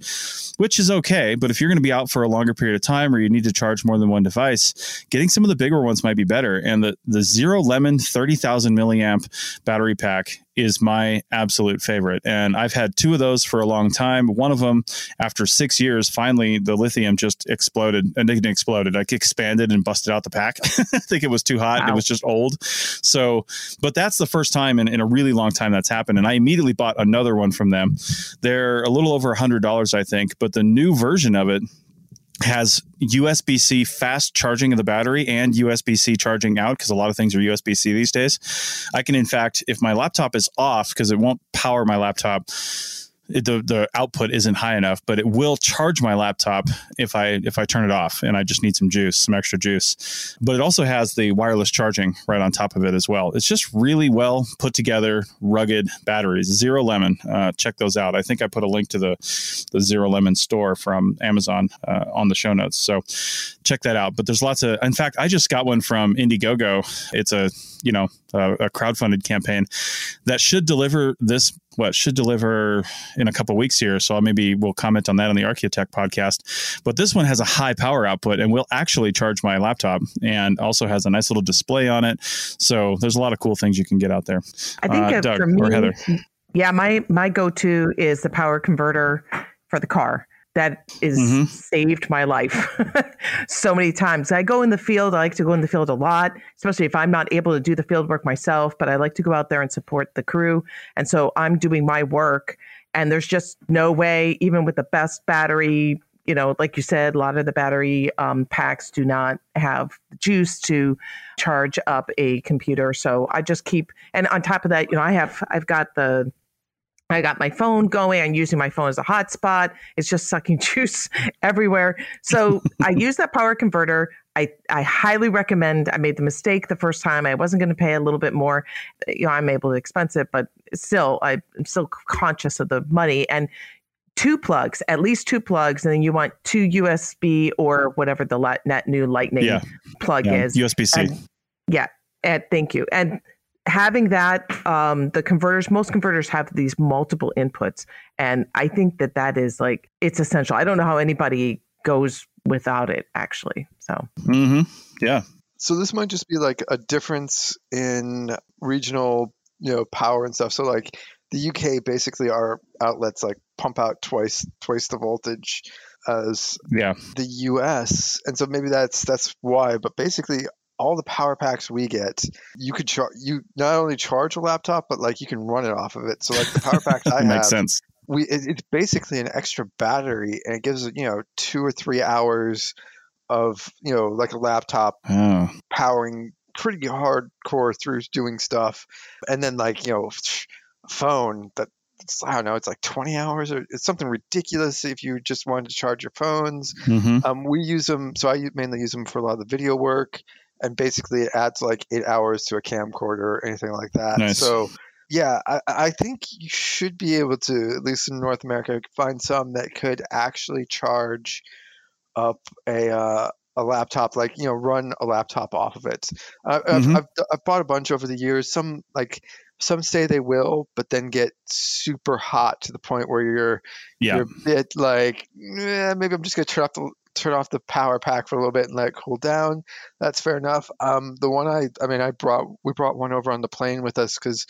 C: which is okay. But if you're going to be out for a longer period of time or you need to charge more than one device, getting some of the bigger ones might be better. And the, the Zero Lemon 30,000 milliamp battery pack is my absolute favorite. And I've had two of those for a long time. One of them, after six years, finally the lithium just exploded and it exploded. Like expanded and busted out the pack. I think it was too hot. Wow. It was just old. So, but that's the first time in, in a really long time that's happened. And I immediately bought another one from them. They're a little over a hundred dollars, I think, but the new version of it has USB C fast charging of the battery and USB C charging out because a lot of things are USB C these days. I can, in fact, if my laptop is off because it won't power my laptop, it, the the output isn't high enough, but it will charge my laptop if I if I turn it off and I just need some juice, some extra juice. But it also has the wireless charging right on top of it as well. It's just really well put together, rugged batteries. Zero Lemon, uh, check those out. I think I put a link to the the Zero Lemon store from Amazon uh, on the show notes, so check that out. But there's lots of. In fact, I just got one from Indiegogo. It's a you know a, a crowdfunded campaign that should deliver this what should deliver in a couple weeks here. So maybe we'll comment on that on the Archaeotech podcast. But this one has a high power output and will actually charge my laptop and also has a nice little display on it. So there's a lot of cool things you can get out there.
F: I think uh, Doug, for me, or Heather. Yeah, my my go to is the power converter for the car that is mm-hmm. saved my life so many times. I go in the field. I like to go in the field a lot, especially if I'm not able to do the field work myself, but I like to go out there and support the crew. And so I'm doing my work and there's just no way, even with the best battery, you know, like you said, a lot of the battery um, packs do not have juice to charge up a computer. So I just keep, and on top of that, you know, I have, I've got the I got my phone going. I'm using my phone as a hotspot. It's just sucking juice everywhere. So I use that power converter. I, I highly recommend. I made the mistake the first time. I wasn't going to pay a little bit more. You know, I'm able to expense it, but still, I'm still conscious of the money. And two plugs, at least two plugs, and then you want two USB or whatever the net new Lightning yeah. plug yeah. is.
C: USB C.
F: Yeah. And thank you. And having that, um, the converters, most converters have these multiple inputs. And I think that that is like, it's essential. I don't know how anybody goes without it actually. So,
C: mm-hmm. yeah.
D: So this might just be like a difference in regional, you know, power and stuff. So like the UK basically our outlets like pump out twice twice the voltage as
C: yeah
D: the US, and so maybe that's that's why. But basically, all the power packs we get, you could charge you not only charge a laptop, but like you can run it off of it. So like the power packs I
C: makes
D: have,
C: sense.
D: We it, it's basically an extra battery, and it gives you know two or three hours of you know like a laptop
C: oh.
D: powering pretty hardcore through doing stuff, and then like you know a phone that I don't know, it's like 20 hours or it's something ridiculous if you just wanted to charge your phones.
C: Mm-hmm.
D: Um, we use them, so I mainly use them for a lot of the video work, and basically it adds like eight hours to a camcorder or anything like that.
C: Nice.
D: So, yeah, I, I think you should be able to, at least in North America, find some that could actually charge up a uh, a laptop, like you know, run a laptop off of it. Uh, mm-hmm. I've, I've, I've bought a bunch over the years. Some like some say they will, but then get super hot to the point where you're
C: yeah.
D: you're a bit like eh, maybe I'm just gonna turn off the turn off the power pack for a little bit and let it cool down. That's fair enough. Um, the one I I mean I brought we brought one over on the plane with us because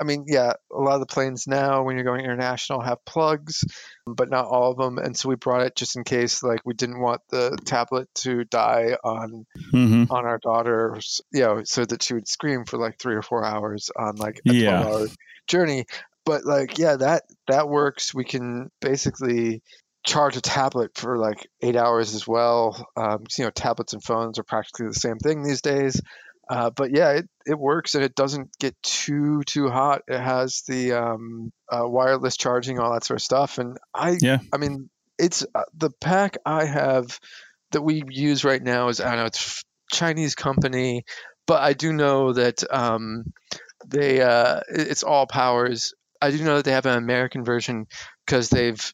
D: I mean, yeah, a lot of the planes now, when you're going international, have plugs, but not all of them. And so we brought it just in case, like, we didn't want the tablet to die on
C: mm-hmm.
D: on our daughter's, you know, so that she would scream for like three or four hours on like a
C: yeah.
D: 12 hour journey. But like, yeah, that that works. We can basically charge a tablet for like eight hours as well. Um, you know, tablets and phones are practically the same thing these days. Uh, but yeah, it, it works and it doesn't get too too hot. It has the um, uh, wireless charging, all that sort of stuff. And I,
C: yeah,
D: I mean, it's uh, the pack I have that we use right now is I don't know it's Chinese company, but I do know that um, they uh, it's all powers. I do know that they have an American version because they've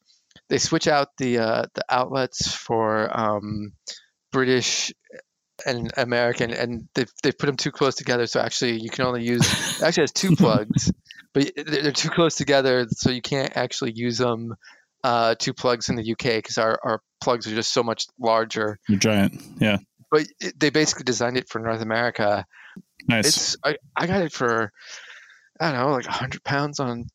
D: they switch out the uh, the outlets for um, British and American, and they've they put them too close together. So actually, you can only use actually has two plugs, but they're too close together, so you can't actually use them uh, two plugs in the UK because our our plugs are just so much larger.
C: You're giant, yeah.
D: But it, they basically designed it for North America.
C: Nice.
D: It's I, I got it for I don't know like hundred pounds on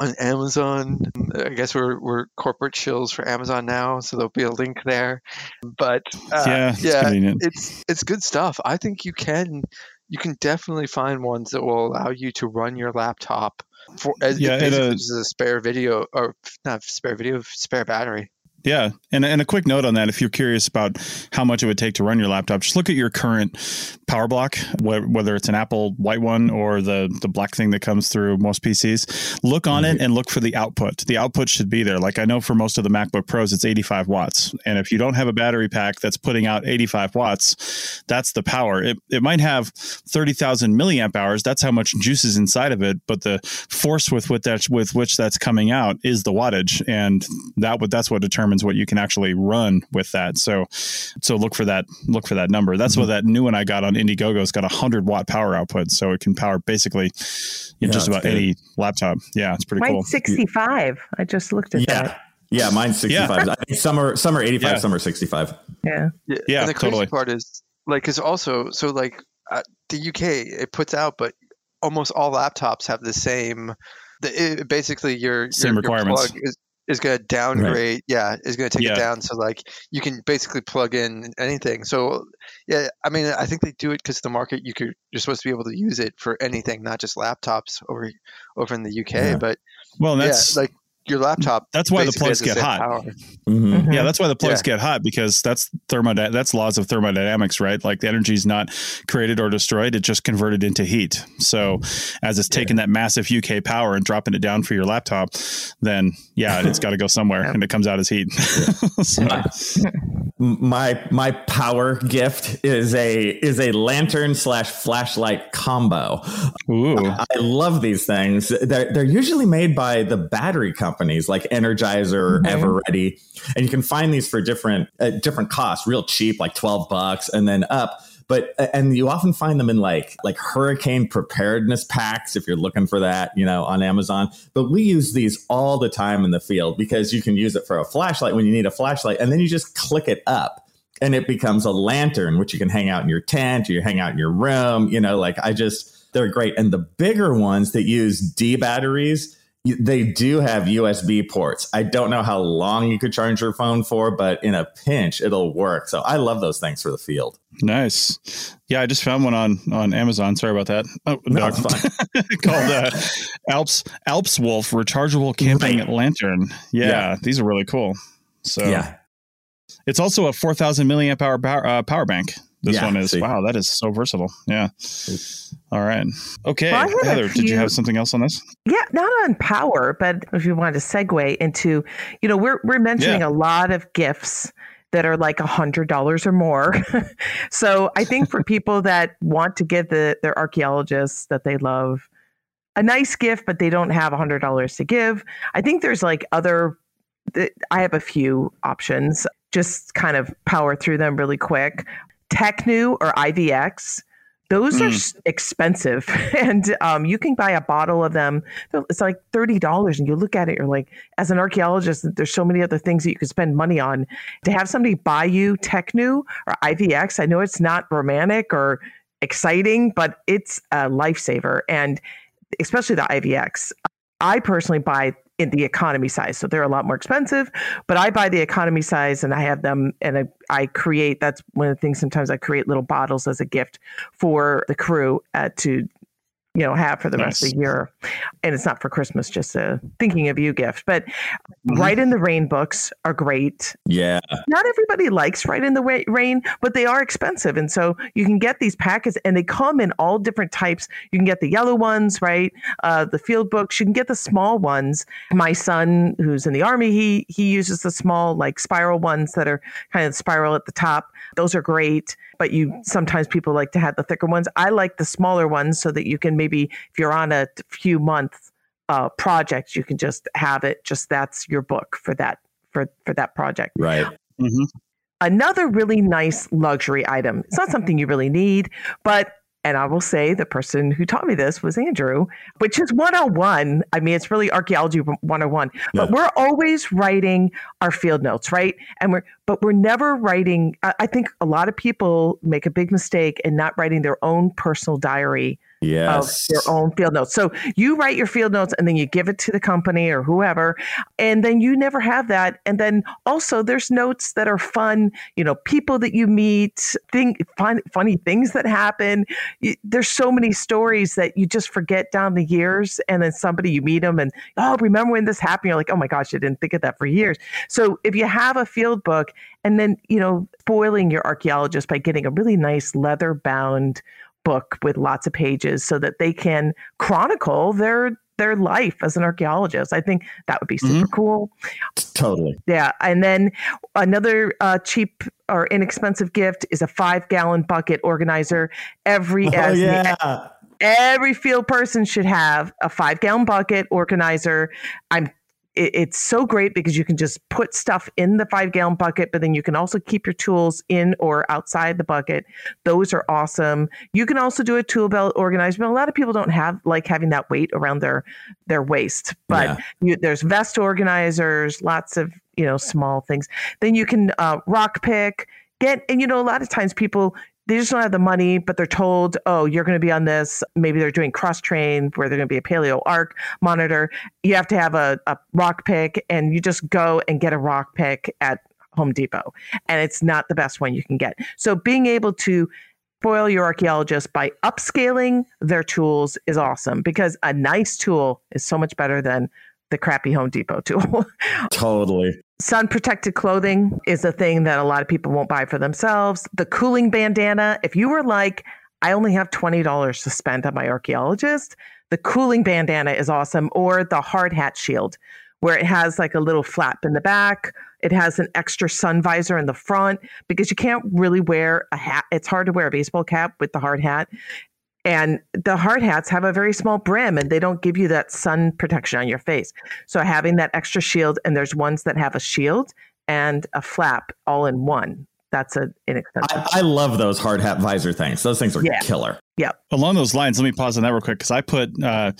D: on Amazon. I guess we're we're corporate shills for Amazon now, so there'll be a link there. But uh,
C: yeah,
D: it's yeah, it's it's good stuff. I think you can you can definitely find ones that will allow you to run your laptop for as
C: yeah,
D: it a, a spare video or not spare video, spare battery.
C: Yeah, and and a quick note on that: if you're curious about how much it would take to run your laptop, just look at your current power block, whether it's an Apple white one or the the black thing that comes through most PCs. Look on it mm-hmm. and look for the output. The output should be there. Like I know for most of the MacBook Pros, it's 85 watts, and if you don't have a battery pack that's putting out 85 watts, that's the power. It it might have 30,000 milliamp hours. That's how much juice is inside of it, but the force with with that with which that's coming out is the wattage, and that that's what determines determines what you can actually run with that. So, so look for that. Look for that number. That's mm-hmm. what that new one I got on Indiegogo's got a hundred watt power output, so it can power basically you yeah, just about good. any laptop. Yeah, it's pretty
F: mine's
C: cool.
F: Sixty five. I just looked at
G: yeah.
F: that.
G: Yeah, mine's 65. Yeah. I think some are some are 85, yeah. some are 65.
F: Yeah.
D: Yeah.
C: yeah
D: and the
C: crazy totally.
D: part is like cuz also so like uh, the UK it puts out but almost all laptops have the same the, it, basically your
C: same
D: your,
C: requirements.
D: Your plug is, is going to downgrade.
G: Right.
D: Yeah, is going to take
C: yeah.
D: it down. So like you can basically plug in anything. So yeah, I mean, I think they do it because the market you could you're supposed to be able to use it for anything, not just laptops over over in the UK. Yeah. But
C: well, that's
D: yeah, like your laptop.
C: That's why the plugs get hot.
G: Mm-hmm. Mm-hmm.
C: Yeah, that's why the plugs yeah. get hot because that's thermod that's laws of thermodynamics, right? Like the energy is not created or destroyed; it just converted into heat. So, as it's taking yeah. that massive UK power and dropping it down for your laptop, then yeah, it's got to go somewhere, and it comes out as heat. so.
G: My my power gift is a is a lantern slash flashlight combo.
C: Ooh.
G: I love these things. They're, they're usually made by the battery company companies like Energizer or mm-hmm. Eveready, and you can find these for different uh, different costs, real cheap, like twelve bucks, and then up. But and you often find them in like like hurricane preparedness packs if you're looking for that, you know, on Amazon. But we use these all the time in the field because you can use it for a flashlight when you need a flashlight, and then you just click it up and it becomes a lantern, which you can hang out in your tent, or you hang out in your room. You know, like I just, they're great. And the bigger ones that use D batteries, they do have USB ports. I don't know how long you could charge your phone for, but in a pinch, it'll work. So I love those things for the field.
C: Nice. Yeah, I just found one on on Amazon. Sorry about that. Oh, no, called uh, Alps Alps Wolf rechargeable camping right. lantern. Yeah, yeah, these are really cool. So yeah, it's also a 4,000 milliamp hour power, uh, power bank. This yeah, one is see. wow, that is so versatile. Yeah. All right. Okay, well, Heather, few, did you have something else on this?
F: Yeah, not on power, but if you wanted to segue into, you know, we're we're mentioning yeah. a lot of gifts that are like a hundred dollars or more. so I think for people that want to give the their archaeologists that they love a nice gift, but they don't have a hundred dollars to give, I think there's like other I have a few options. Just kind of power through them really quick. Tecnu or Ivy X, those mm. are hmm. expensive, and um, you can buy a bottle of them. It's like thirty dollars, and you look at it, you're like, as an archaeologist, there's so many other things that you could spend money on. To have somebody buy you Tecnu or Ivy X, I know it's not romantic or exciting, but it's a lifesaver, and especially the Ivy X. I personally buy in the economy size. So they're a lot more expensive, but I buy the economy size and I have them and I, I create that's one of the things sometimes I create little bottles as a gift for the crew uh, to you know have for the nice. rest of the year. And it's not for christmas just a thinking of you gift. But mm-hmm. Rite in the Rain books are great.
G: Yeah.
F: Not everybody likes Rite in the Rain but they are expensive. And so you can get these packets and they come in all different types. You can get the yellow ones right? Uh, the field books. You can get the small ones. My son who's in the army he he uses the small like spiral ones that are kind of spiral at the top. Those are great but you sometimes people like to have the thicker ones. I like the smaller ones so that you can maybe if you're on a few month uh, project, you can just have it. Just that's your book for that for for that project.
G: Right. Mm-hmm.
F: Another really nice luxury item. It's not something you really need, but and I will say the person who taught me this was Andrew, which is 101. I mean, it's really archaeology 101. Yeah. But we're always writing our field notes, right? And we're but we're never writing. I think a lot of people make a big mistake in not writing their own personal diary
G: yes.
F: of their own field notes. So you write your field notes and then you give it to the company or whoever, and then you never have that. And then also there's notes that are fun, you know, people that you meet, think fun, funny things that happen. You, there's so many stories that you just forget down the years, and then somebody you meet them and oh, remember when this happened? You're like, oh my gosh, I didn't think of that for years. So if you have a field book and then you know spoiling your archaeologist by getting a really nice leather bound book with lots of pages so that they can chronicle their their life as an archaeologist. I think that would be super mm-hmm. cool.
G: Totally.
F: Yeah. And then another uh, cheap or inexpensive gift is a five gallon bucket organizer. Every
G: oh, yeah.
F: the, every field person should have a five gallon bucket organizer. I'm it, it's so great because you can just put stuff in the five gallon bucket, but then you can also keep your tools in or outside the bucket. Those are awesome. You can also do a tool belt organizer, but a lot of people don't have like having that weight around their their waist. But yeah. you, there's vest organizers, lots of you know small things. Then you can uh, rock pick get and you know a lot of times people they just don't have the money, but they're told, oh, you're going to be on this. Maybe they're doing cross train where they're going to be a paleo arc monitor. You have to have a, a rock pick, and you just go and get a rock pick at Home Depot. And it's not the best one you can get. So being able to spoil your archaeologist by upscaling their tools is awesome because a nice tool is so much better than the crappy Home Depot tool.
G: totally.
F: Sun protected clothing is a thing that a lot of people won't buy for themselves. The cooling bandana, if you were like, I only have $20 to spend on my archaeologist, the cooling bandana is awesome. Or the hard hat shield, where it has like a little flap in the back. It has an extra sun visor in the front because you can't really wear a hat. It's hard to wear a baseball cap with the hard hat. And the hard hats have a very small brim and they don't give you that sun protection on your face. So having that extra shield, and there's ones that have a shield and a flap all in one. that's an inexpensive.
G: I, I, love those hard hat visor things. Those things are yeah. killer.
F: Yeah.
C: Along those lines, let me pause on that real quick because I put uh,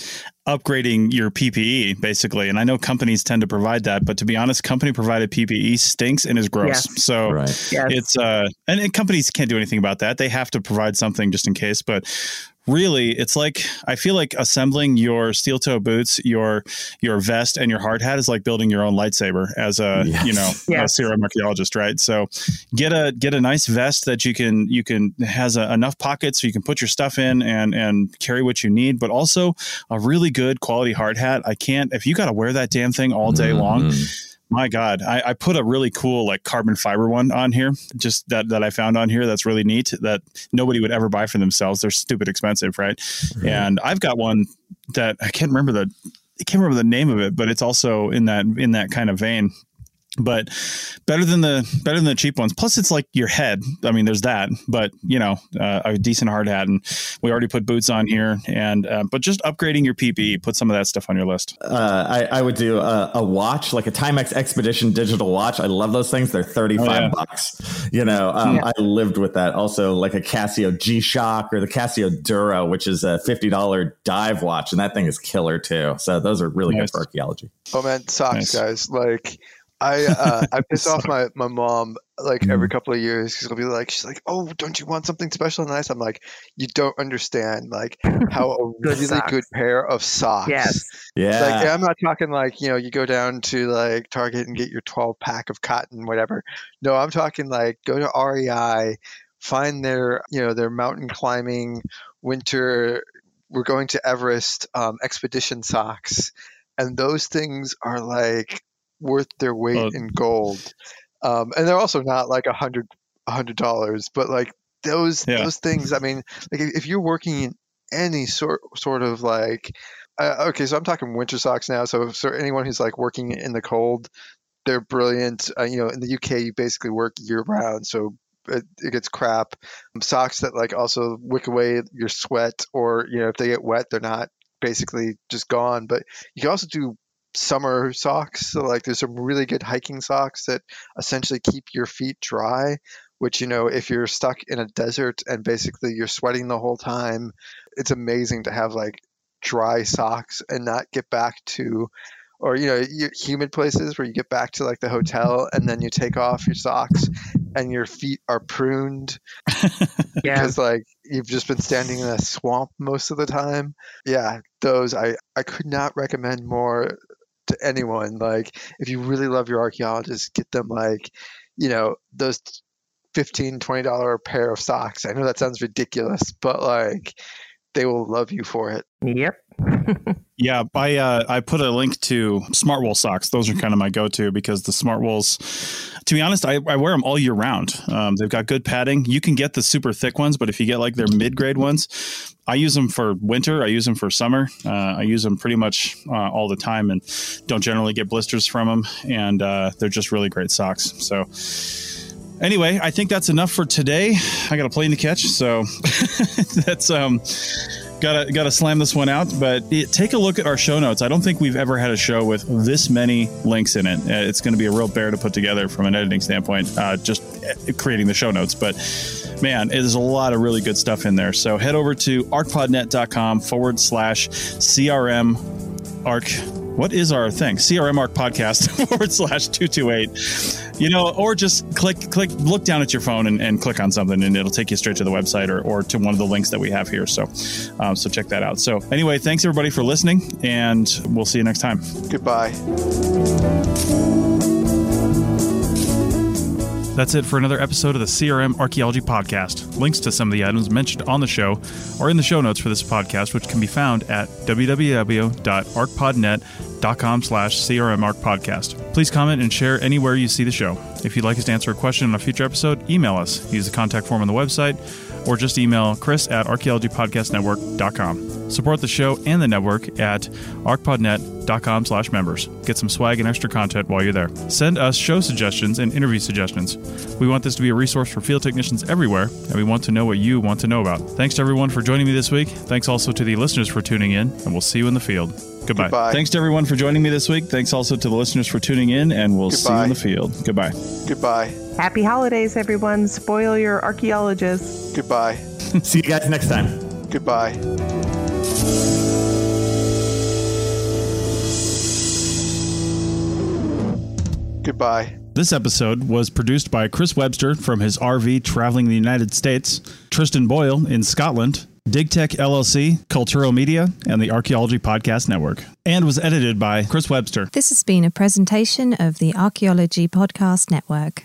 C: upgrading your PPE basically, and I know companies tend to provide that, but to be honest, company provided PPE stinks and is gross. Yes. So right. yes. it's uh, and, and companies can't do anything about that. They have to provide something just in case. But really it's like i feel like assembling your steel toe boots your your vest and your hard hat is like building your own lightsaber as a yes. you know yes. a CRM archaeologist right so get a get a nice vest that you can you can has a, enough pockets so you can put your stuff in and and carry what you need but also a really good quality hard hat i can't if you got to wear that damn thing all day mm-hmm. long my God, I, I, put a really cool like carbon fiber one on here, just that that I found on here. That's really neat. That nobody would ever buy for themselves. They're stupid expensive, right? Mm-hmm. And I've got one that I can't remember the I can't remember the name of it, but it's also in that in that kind of vein but better than the better than the cheap ones. Plus, it's like your head. I mean, there's that, but you know, uh, a decent hard hat, and we already put boots on here. And uh, but just upgrading your PPE, put some of that stuff on your list.
G: Uh, I, I, would do a, a, watch, like a Timex Expedition digital watch. I love those things. They're thirty five oh, yeah. bucks. You know, um, yeah. I lived with that. Also, like a Casio G Shock or the Casio Dura, which is a fifty dollar dive watch, and that thing is killer too. So those are really nice. good for archaeology.
D: Oh man, socks, nice. guys! Like I uh, I piss off my, my mom like every mm. couple of years because she'll be like she's like oh don't you want something special and nice? I'm like you don't understand like how a really socks. good pair of socks
F: yes.
G: Yeah.
D: like I'm not talking like you know you go down to like Target and get your 12 pack of cotton whatever. No I'm talking like go to REI find their you know their mountain climbing winter we're going to Everest um, expedition socks and those things are like worth their weight in gold. Um, and they're also not like a hundred a hundred dollars, but like those yeah. those things. I mean, like if you're working in any sort sort of like uh, okay, so I'm talking winter socks now. So if, so anyone who's like working in the cold, they're brilliant. Uh, you know, in the UK, you basically work year round, so it, it, gets crap. Socks that like also wick away your sweat, or you know, if they get wet, they're not basically just gone. But you can also do summer socks. So like there's some really good hiking socks that essentially keep your feet dry, which you know if you're stuck in a desert and basically you're sweating the whole time, it's amazing to have like dry socks and not get back to or you know humid places where you get back to like the hotel and then you take off your socks and your feet are pruned because like you've just been standing in a swamp most of the time yeah those i i could not recommend more to anyone. Like, if you really love your archaeologists, get them like, you know, those 15 20 dollar pair of socks. I know that sounds ridiculous, but like they will love you for it.
F: Yep.
C: Yeah, I uh, I put a link to Smartwool socks. Those are kind of my go-to because the Smartwools, to be honest, I, I wear them all year round. Um, they've got good padding. You can get the super thick ones, but if you get like their mid-grade ones, I use them for winter. I use them for summer. Uh, I use them pretty much uh, all the time, and don't generally get blisters from them. And uh, they're just really great socks. So anyway, I think that's enough for today. I got a plane to catch, so that's um gotta gotta slam this one out. But it, take a look at our show notes. I don't think we've ever had a show with this many links in it. Uh, it's going to be a real bear to put together from an editing standpoint, uh, just uh, creating the show notes. But man, there's a lot of really good stuff in there. So head over to archpodnet.com forward slash CRM arc what is our thing? CRM Arc Podcast forward slash 228. You know, or just click, click, look down at your phone and, and, click on something and it'll take you straight to the website or, or to one of the links that we have here. So, um, so check that out. So, anyway, thanks everybody for listening and we'll see you next time.
D: Goodbye.
C: That's it for another episode of the CRM Archaeology Podcast. Links to some of the items mentioned on the show are in the show notes for this podcast, which can be found at www.archpodnet.com slash crmarcpodcast. Please comment and share anywhere you see the show. If you'd like us to answer a question on a future episode, email us. Use the contact form on the website or just email chris at archaeologypodcastnetwork.com. Support the show and the network at archpodnet.com slash members. Get some swag and extra content while you're there. Send us show suggestions and interview suggestions. We want this to be a resource for field technicians everywhere, and we want to know what you want to know about. Thanks to everyone for joining me this week. Thanks also to the listeners for tuning in, and we'll see you in the field. Goodbye.
D: Goodbye.
C: Thanks to everyone for joining me this week. Thanks also to the listeners for tuning in, and we'll
D: Goodbye.
C: see you in the field. Goodbye.
D: Goodbye.
F: Happy holidays, everyone. Spoil your archaeologists.
D: Goodbye.
G: See you guys next time.
D: Goodbye. Goodbye.
C: This episode was produced by Chris Webster from his RV traveling the United States, Tristan Boyle in Scotland, DigTech LLC, Cultural Media, and the Archaeology Podcast Network, and was edited by Chris Webster.
B: This has been a presentation of the Archaeology Podcast Network.